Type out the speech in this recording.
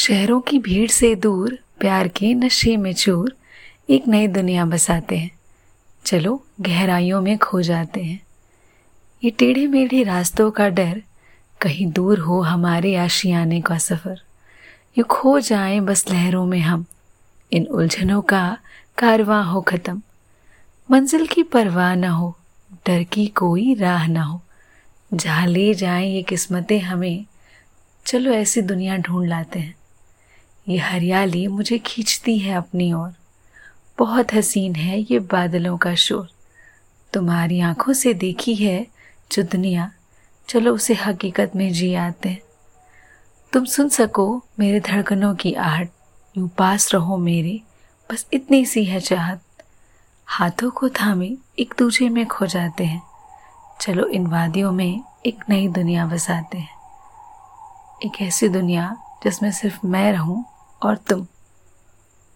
शहरों की भीड़ से दूर, प्यार के नशे में चूर, एक नई दुनिया बसाते हैं। चलो, गहराइयों में खो जाते हैं। ये टेढ़े मेढ़े रास्तों का डर, कहीं दूर हो हमारे आशियाने का सफ़र। ये खो जाए बस लहरों में हम, इन उलझनों का कारवां हो ख़त्म। मंजिल की परवाह न हो, डर की कोई राह ना हो। जहाँ ले जाए ये किस्मतें हमें, चलो ऐसी दुनिया ढूंढ लाते हैं। ये हरियाली मुझे खींचती है अपनी ओर। बहुत हसीन है ये बादलों का शोर। तुम्हारी आँखों से देखी है जो दुनिया चलो उसे हकीकत में जी आते हैं। तुम सुन सको मेरे धड़कनों की आहट। यूँ पास रहो मेरे। बस इतनी सी है चाहत। हाथों को थामे, एक दूजे में खो जाते हैं। चलो इन वादियों में एक नई दुनिया बसाते हैं। एक ऐसी दुनिया जिसमें सिर्फ़ मैं रहूँ और तुम।